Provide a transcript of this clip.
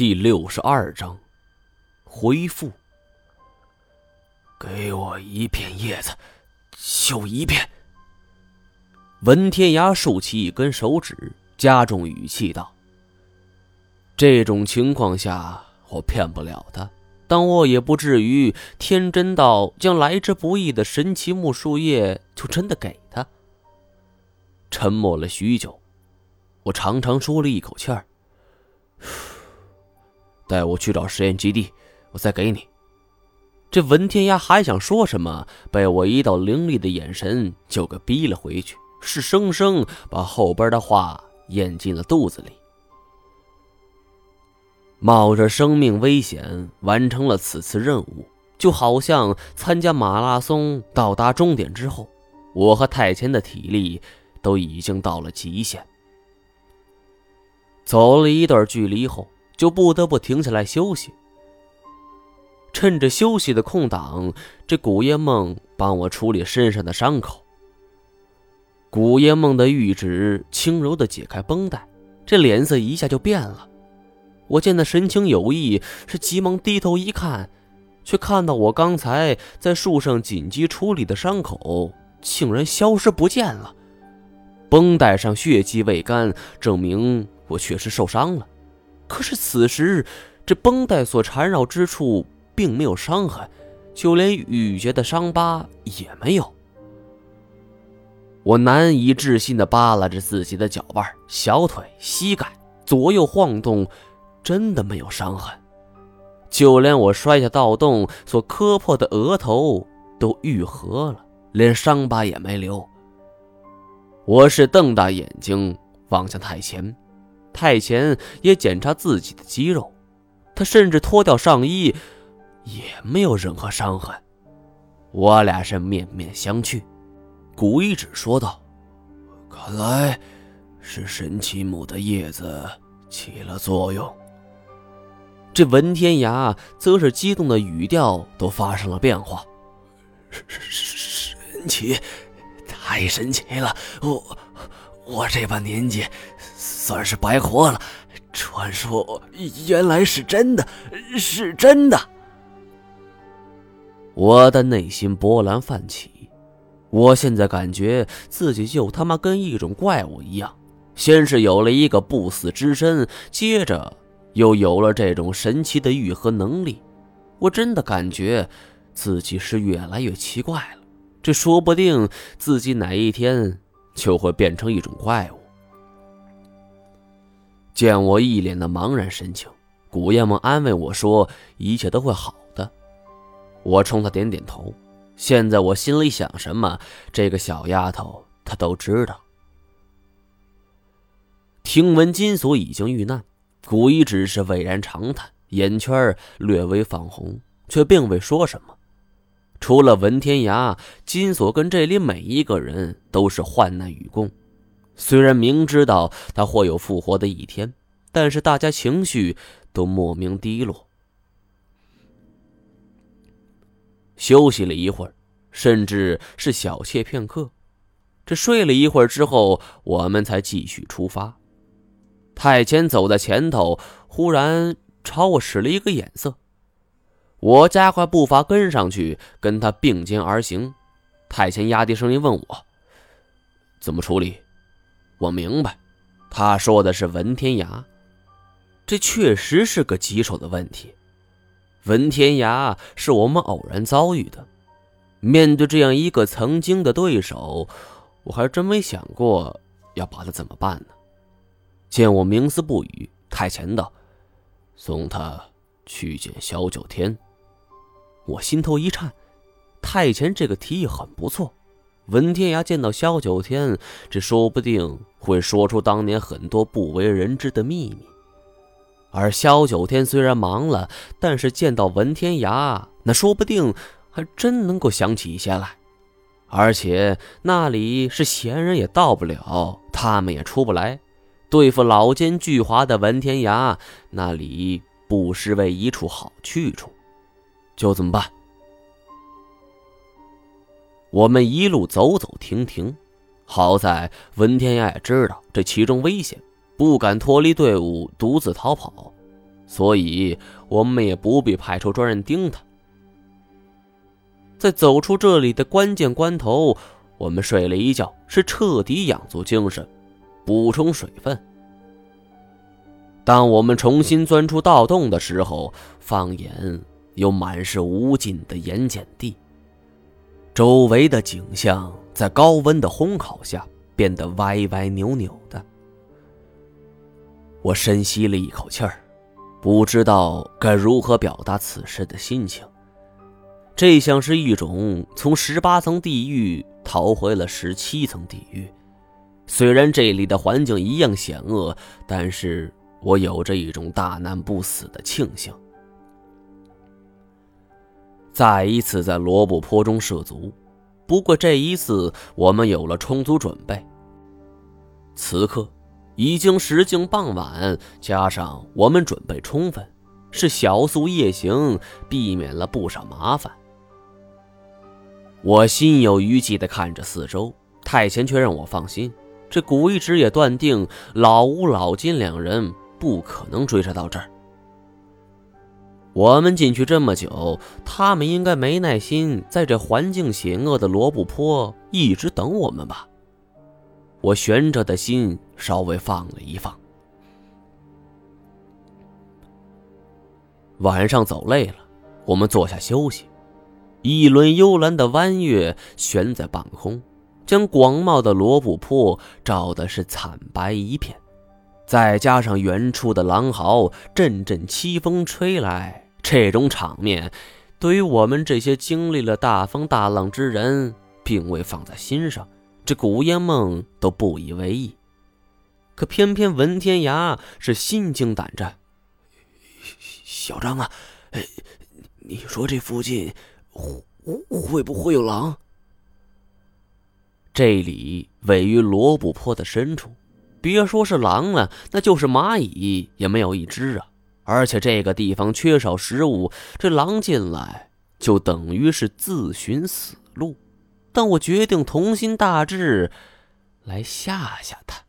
第六十二章，回复。给我一片叶子，就一片。文天涯竖起一根手指，加重语气道：“这种情况下，我骗不了他，但我也不至于天真到将来之不易的神奇木树叶就真的给他。”沉默了许久，我长长舒了一口气儿。带我去找实验基地，我再给你。这文天涯还想说什么，被我一道凌厉的眼神就给逼了回去，是生生把后边的话咽进了肚子里。冒着生命危险完成了此次任务，就好像参加马拉松到达终点之后，我和太前的体力都已经到了极限。走了一段距离后。就不得不停下来休息。趁着休息的空档，这古夜梦帮我处理身上的伤口。古夜梦的玉指轻柔的解开绷带，这脸色一下就变了。我见他神情有异，是急忙低头一看，却看到我刚才在树上紧急处理的伤口竟然消失不见了。绷带上血迹未干，证明我确实受伤了。可是此时，这绷带所缠绕之处并没有伤痕，就连雨洁的伤疤也没有。我难以置信地扒拉着自己的脚腕、小腿、膝盖，左右晃动，真的没有伤痕。就连我摔下盗洞所磕破的额头都愈合了，连伤疤也没留。我是瞪大眼睛望向太前。太前也检查自己的肌肉，他甚至脱掉上衣，也没有任何伤痕。我俩是面面相觑。古一指说道：“看来是神奇木的叶子起了作用。”这文天涯则是激动的语调都发生了变化：“神神奇，太神奇了！我我这把年纪……”算是白活了，传说原来是真的，是真的。我的内心波澜泛起，我现在感觉自己就他妈跟一种怪物一样，先是有了一个不死之身，接着又有了这种神奇的愈合能力，我真的感觉自己是越来越奇怪了，这说不定自己哪一天就会变成一种怪物。见我一脸的茫然神情，古燕梦安慰我说：“一切都会好的。”我冲他点点头。现在我心里想什么，这个小丫头她都知道。听闻金锁已经遇难，古一只是巍然长叹，眼圈略微泛红，却并未说什么。除了文天涯，金锁跟这里每一个人都是患难与共。虽然明知道他或有复活的一天，但是大家情绪都莫名低落。休息了一会儿，甚至是小憩片刻。这睡了一会儿之后，我们才继续出发。太监走在前头，忽然朝我使了一个眼色，我加快步伐跟上去，跟他并肩而行。太监压低声音问我：“怎么处理？”我明白，他说的是文天涯，这确实是个棘手的问题。文天涯是我们偶然遭遇的，面对这样一个曾经的对手，我还真没想过要把他怎么办呢。见我冥思不语，太前道：“送他去见萧九天。”我心头一颤，太前这个提议很不错。文天涯见到萧九天，这说不定会说出当年很多不为人知的秘密。而萧九天虽然忙了，但是见到文天涯，那说不定还真能够想起一些来。而且那里是闲人也到不了，他们也出不来。对付老奸巨猾的文天涯，那里不失为一处好去处。就这么办。我们一路走走停停，好在文天涯也知道这其中危险，不敢脱离队伍独自逃跑，所以我们也不必派出专人盯他。在走出这里的关键关头，我们睡了一觉，是彻底养足精神，补充水分。当我们重新钻出盗洞的时候，放眼又满是无尽的盐碱地，周围的景象在高温的烘烤下变得歪歪扭扭的。我深吸了一口气儿。不知道该如何表达此时的心情。这像是一种从十八层地狱逃回了十七层地狱。虽然这里的环境一样险恶，但是我有着一种大难不死的庆幸。再一次在罗布泊中涉足，不过这一次我们有了充足准备。此刻。已经时近傍晚，加上我们准备充分，是小宿夜行，避免了不少麻烦。我心有余悸地看着四周，太前却让我放心。这古一直也断定老吴、老金两人不可能追查到这儿。我们进去这么久，他们应该没耐心在这环境险恶的罗布泊一直等我们吧？我悬着的心稍微放了一放。晚上走累了，我们坐下休息。一轮幽蓝的弯月悬在半空，将广袤的罗布泊照的是惨白一片。再加上远处的狼嚎，阵阵凄风吹来，这种场面，对于我们这些经历了大风大浪之人，并未放在心上。这古烟梦都不以为意，可偏偏文天涯是心惊胆战。小张啊，你说这附近会会不会有狼？这里位于罗布泊的深处，别说是狼了，那就是蚂蚁也没有一只啊！而且这个地方缺少食物，这狼进来就等于是自寻死路。但我决定同心大志，来吓吓他。